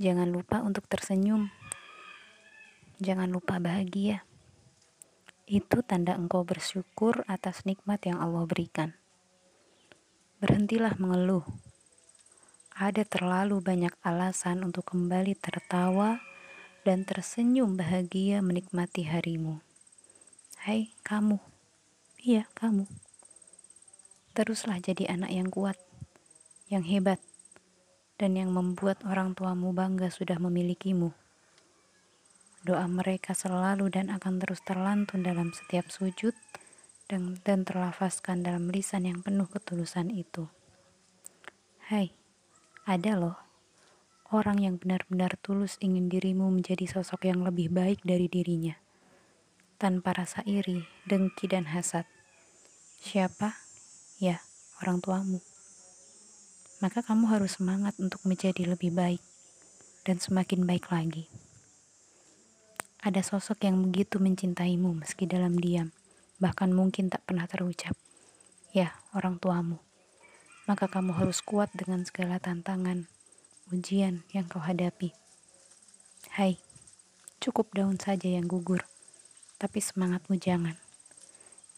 Jangan lupa untuk tersenyum. Jangan lupa bahagia. Itu tanda engkau bersyukur atas nikmat yang Allah berikan. Berhentilah mengeluh. Ada terlalu banyak alasan untuk kembali tertawa dan tersenyum bahagia menikmati harimu. Hai, kamu. Iya, kamu. Teruslah jadi anak yang kuat, yang hebat, dan yang membuat orang tuamu bangga sudah memilikimu. Doa mereka selalu dan akan terus terlantun dalam setiap sujud dan, dan terlafazkan dalam lisan yang penuh ketulusan itu. Hai, ada loh orang yang benar-benar tulus ingin dirimu menjadi sosok yang lebih baik dari dirinya, tanpa rasa iri, dengki, dan hasad. Siapa? Ya, orang tuamu. Maka kamu harus semangat untuk menjadi lebih baik dan semakin baik lagi. Ada sosok yang begitu mencintaimu meski dalam diam, bahkan mungkin tak pernah terucap. Ya, orang tuamu. Maka kamu harus kuat dengan segala tantangan, ujian yang kau hadapi. Hai, cukup daun saja yang gugur, tapi semangatmu jangan.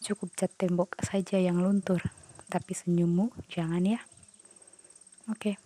Cukup cat tembok saja yang luntur, tapi senyummu jangan ya. okay.